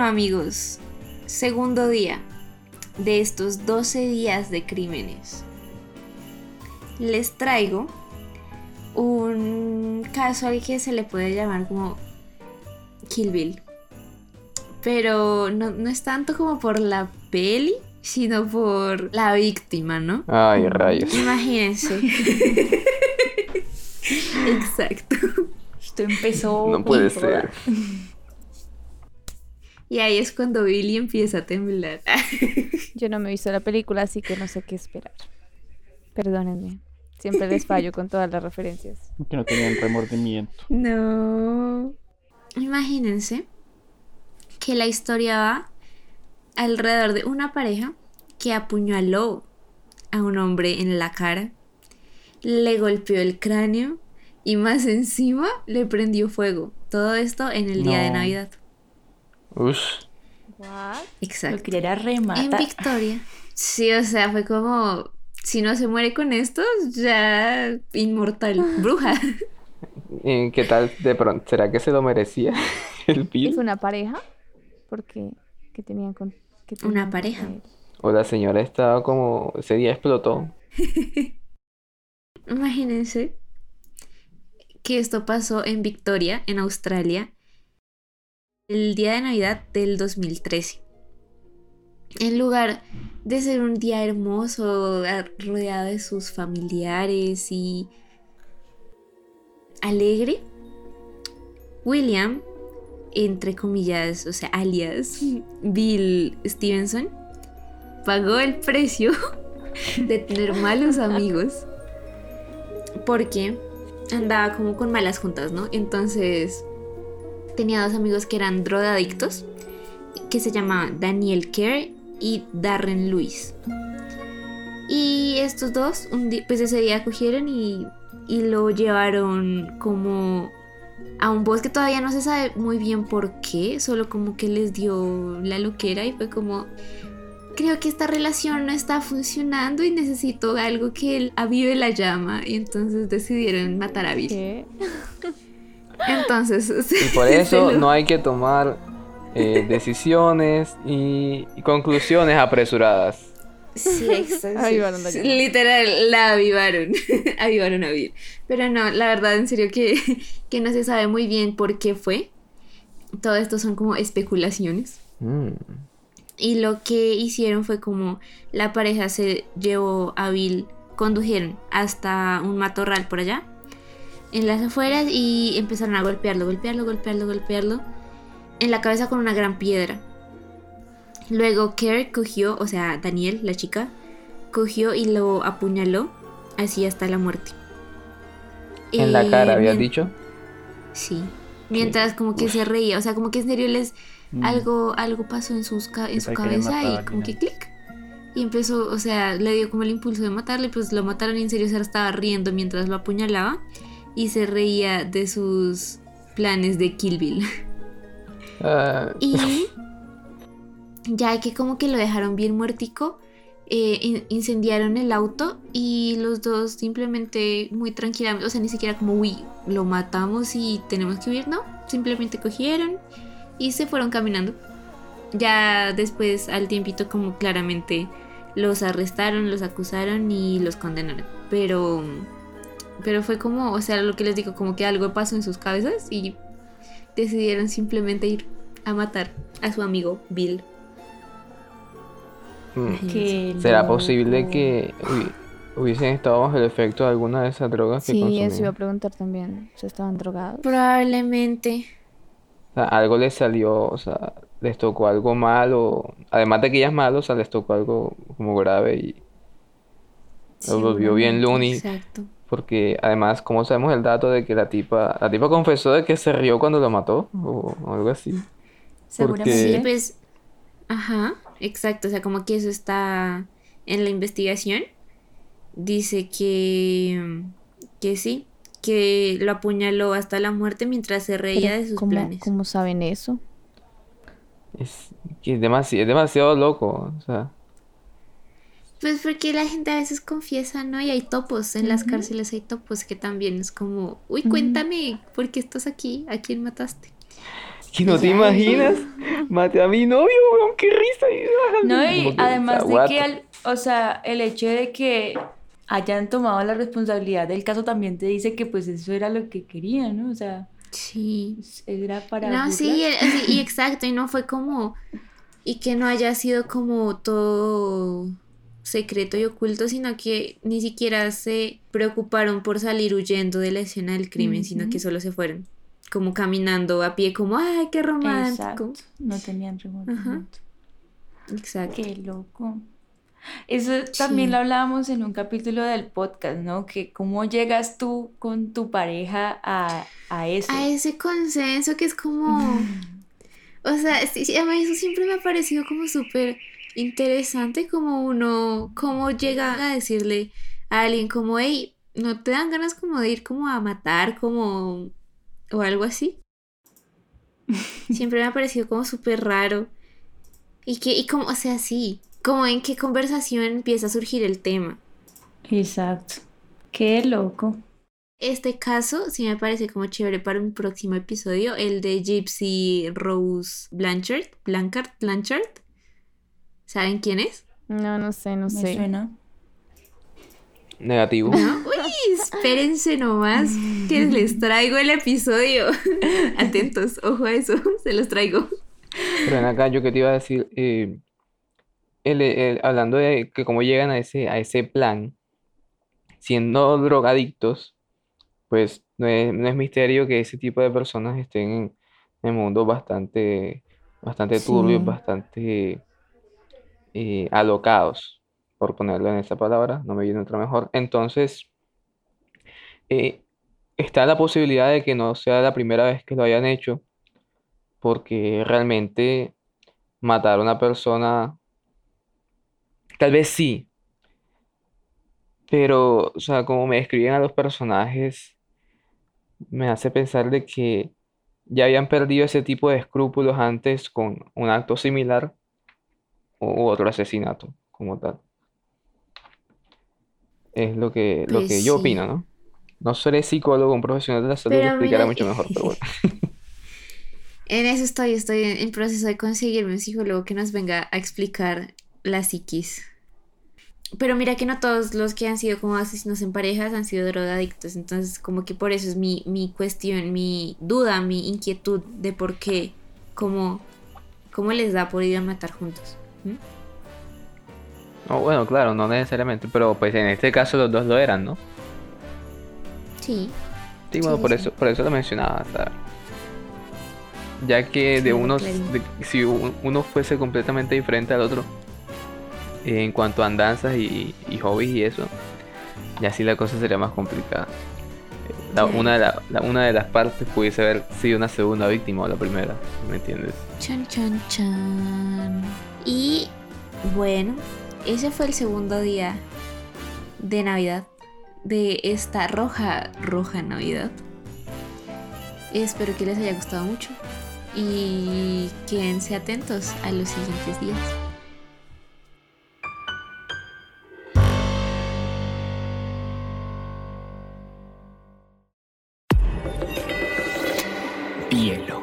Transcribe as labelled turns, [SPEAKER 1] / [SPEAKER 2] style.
[SPEAKER 1] Bueno amigos, segundo día de estos 12 días de crímenes. Les traigo un caso al que se le puede llamar como Kill Bill. Pero no, no es tanto como por la peli, sino por la víctima, ¿no?
[SPEAKER 2] Ay, rayos.
[SPEAKER 1] Imagínense. Exacto.
[SPEAKER 3] Esto empezó.
[SPEAKER 2] No puede ser.
[SPEAKER 1] Y ahí es cuando Billy empieza a temblar.
[SPEAKER 4] Yo no me he visto la película, así que no sé qué esperar. Perdónenme. Siempre les fallo con todas las referencias.
[SPEAKER 5] Que no tenían remordimiento.
[SPEAKER 1] No. Imagínense que la historia va alrededor de una pareja que apuñaló a un hombre en la cara, le golpeó el cráneo y más encima le prendió fuego. Todo esto en el día de. Navidad.
[SPEAKER 2] Ush.
[SPEAKER 4] ¿What?
[SPEAKER 3] Lo
[SPEAKER 1] Exacto.
[SPEAKER 3] quería
[SPEAKER 1] En
[SPEAKER 3] rematar.
[SPEAKER 1] Victoria. Sí, o sea, fue como, si no se muere con esto, ya inmortal, bruja.
[SPEAKER 2] ¿Y ¿Qué tal de pronto? ¿Será que se lo merecía el
[SPEAKER 4] ¿Y
[SPEAKER 2] Bill?
[SPEAKER 4] fue una pareja? Porque ¿qué tenían con qué
[SPEAKER 1] Una pareja.
[SPEAKER 2] O la señora estaba como... Ese día explotó.
[SPEAKER 1] Imagínense que esto pasó en Victoria, en Australia, el día de Navidad del 2013. En lugar de ser un día hermoso, rodeado de sus familiares y alegre, William, entre comillas, o sea, alias Bill Stevenson, pagó el precio de tener malos amigos porque andaba como con malas juntas, ¿no? Entonces tenía dos amigos que eran drogadictos, que se llamaban Daniel Kerr y Darren Lewis. Y estos dos, un di- pues ese día cogieron y, y lo llevaron como a un bosque, todavía no se sabe muy bien por qué, solo como que les dio la loquera y fue como, creo que esta relación no está funcionando y necesito algo que él avive la llama. Y entonces decidieron matar a Bill.
[SPEAKER 4] ¿Qué?
[SPEAKER 1] Entonces,
[SPEAKER 2] Y por eso no hay que tomar eh, decisiones y, y conclusiones apresuradas.
[SPEAKER 1] Sí, exacto.
[SPEAKER 4] Avivaron la
[SPEAKER 1] Sí. Literal, la avivaron. avivaron a Bill. Pero no, la verdad, en serio que, que no se sabe muy bien por qué fue. Todo esto son como especulaciones.
[SPEAKER 2] Mm.
[SPEAKER 1] Y lo que hicieron fue como la pareja se llevó a Bill, condujeron hasta un matorral por allá, en las afueras, y empezaron a golpearlo, golpearlo, golpearlo, golpearlo, en la cabeza con una gran piedra. Luego Kerr cogió, o sea, Daniel, la chica, cogió y lo apuñaló, así hasta la muerte.
[SPEAKER 2] En la
[SPEAKER 1] Eh,
[SPEAKER 2] cara, habías
[SPEAKER 1] mien-
[SPEAKER 2] dicho.
[SPEAKER 1] Sí. Mientras como que se reía, o sea, como que en serio les
[SPEAKER 5] Mm.
[SPEAKER 1] algo algo pasó en sus en su cabeza y como que clic. Y empezó, o sea, le dio como el impulso de matarle, pues lo mataron y en serio se estaba riendo mientras lo apuñalaba y se reía de sus planes de Kill Bill.
[SPEAKER 2] Ah,
[SPEAKER 1] Y ya que como que lo dejaron bien muertico, eh, in- incendiaron el auto y los dos simplemente muy tranquilamente, o sea, ni siquiera como, uy, lo matamos y tenemos que huir, no, simplemente cogieron y se fueron caminando. Ya después, al tiempito, como claramente los arrestaron, los acusaron y los condenaron. Pero, pero fue como, o sea, lo que les digo, como que algo pasó en sus cabezas y decidieron simplemente ir a matar a su amigo Bill.
[SPEAKER 2] mm.
[SPEAKER 3] Qué
[SPEAKER 2] ¿Será
[SPEAKER 3] loco.
[SPEAKER 2] posible que hubi- hubiesen estado bajo el efecto de alguna de esas drogas que
[SPEAKER 4] Sí,
[SPEAKER 2] consumían?
[SPEAKER 4] eso iba a preguntar también. ¿Se estaban drogados?
[SPEAKER 1] Probablemente.
[SPEAKER 2] O sea, algo les salió, o sea, les tocó algo malo. Además de que ella es malo, o sea, les tocó algo como grave y Lo volvió bien loony.
[SPEAKER 1] Exacto.
[SPEAKER 2] Porque además, ¿cómo sabemos el dato de que la tipa, la tipa confesó de que se rió cuando lo mató o, o algo así?
[SPEAKER 3] Seguramente.
[SPEAKER 2] ¿Qué?
[SPEAKER 1] Sí, pues, ajá, exacto, o sea, como que eso está en la investigación. Dice que, que sí, que lo apuñaló hasta la muerte mientras se reía
[SPEAKER 4] Pero
[SPEAKER 1] de sus
[SPEAKER 4] ¿cómo,
[SPEAKER 1] planes.
[SPEAKER 4] ¿Cómo saben eso?
[SPEAKER 2] Es, que es demasiado, es demasiado loco, o sea,
[SPEAKER 1] Pues porque la gente a veces confiesa, ¿no? Y hay topos, en las cárceles hay topos que también es como, uy, cuéntame, ¿por qué estás aquí? ¿A quién mataste?
[SPEAKER 2] Que no te
[SPEAKER 1] Ya,
[SPEAKER 2] imaginas. Maté a mi novio, weón, qué risa. Y,
[SPEAKER 3] No, y además de que, al- o sea, el hecho de que hayan tomado la responsabilidad del caso también te dice que pues eso era lo que querían, ¿no? O sea,
[SPEAKER 1] Sí.
[SPEAKER 3] era para
[SPEAKER 1] No, sí, sí, y exacto, y no fue como, y que no haya sido como todo secreto y oculto, sino que ni siquiera se preocuparon por salir huyendo de la escena del crimen, sino que solo se fueron, como caminando a pie, como, ay, qué romántico.
[SPEAKER 3] Exacto, no tenían remordimiento.
[SPEAKER 1] Exacto.
[SPEAKER 3] Qué loco. Eso también
[SPEAKER 1] Sí.
[SPEAKER 3] lo hablábamos en un capítulo del podcast, ¿no? Que cómo llegas tú con tu pareja a, a eso.
[SPEAKER 1] A ese consenso que es como, o sea, sí, sí, a mí eso siempre me ha parecido como súper interesante, como uno, cómo llega a decirle a alguien como, hey, ¿no te dan ganas como de ir como a matar, como, o algo así? Siempre me ha parecido como súper raro. Y que, y como, o sea, sí, como en qué conversación empieza a surgir el tema.
[SPEAKER 3] Exacto. Qué loco.
[SPEAKER 1] Este caso sí me parece como chévere para un próximo episodio, el de Gypsy Rose Blanchard. Blanchard, Blanchard. ¿Saben quién es?
[SPEAKER 4] No, no sé, no
[SPEAKER 3] Me
[SPEAKER 4] sé.
[SPEAKER 3] suena.
[SPEAKER 2] Negativo.
[SPEAKER 1] ¿No? Uy, espérense nomás que les traigo el episodio. Atentos, ojo a eso, se los traigo.
[SPEAKER 2] Pero ven acá, yo que te iba a decir, eh, el- el- hablando de que cómo llegan a ese, a ese plan, siendo drogadictos, pues no es, no es misterio que ese tipo de personas estén en, en mundos bastante, bastante turbios,
[SPEAKER 3] Sí.
[SPEAKER 2] bastante eh, alocados, por ponerlo en esa palabra, no me viene otra mejor. Entonces, eh, está la posibilidad de que no sea la primera vez que lo hayan hecho, porque realmente matar a una persona, tal vez sí, pero, o sea, como me describen a los personajes, me hace pensar de que ya habían perdido ese tipo de escrúpulos antes con un acto similar u otro asesinato como tal. Es lo que, lo
[SPEAKER 1] Pues
[SPEAKER 2] que yo
[SPEAKER 1] sí.
[SPEAKER 2] opino, ¿no? No seré psicólogo, un profesional de la salud, lo explicará
[SPEAKER 1] mira
[SPEAKER 2] mucho mejor, pero bueno.
[SPEAKER 1] En eso estoy, estoy en, en proceso de conseguirme un psicólogo que nos venga a explicar la psiquis. Pero mira que no todos los que han sido como asesinos en parejas han sido drogadictos, entonces como que por eso es mi, mi cuestión, mi duda, mi inquietud de por qué, cómo, cómo les da por ir a matar juntos. ¿Mm?
[SPEAKER 2] No, bueno, claro, no necesariamente, pero pues en este caso los dos lo eran, ¿no?
[SPEAKER 1] Sí,
[SPEAKER 2] Sí, bueno,
[SPEAKER 1] Sí,
[SPEAKER 2] por
[SPEAKER 1] sí.
[SPEAKER 2] eso, por eso lo mencionaba, sea, ya que de unos, de- si uno fuese completamente diferente al otro eh, en cuanto a andanzas y, y hobbies y eso, ya sí la cosa sería más complicada. La- una, de la- la- una de las partes pudiese haber sido una segunda víctima o la primera, ¿me entiendes?
[SPEAKER 1] Chan, chan, chan. Y bueno, ese fue el segundo día de Navidad, de esta roja, roja Navidad. Espero que les haya gustado mucho y quédense atentos a los siguientes días. Hielo.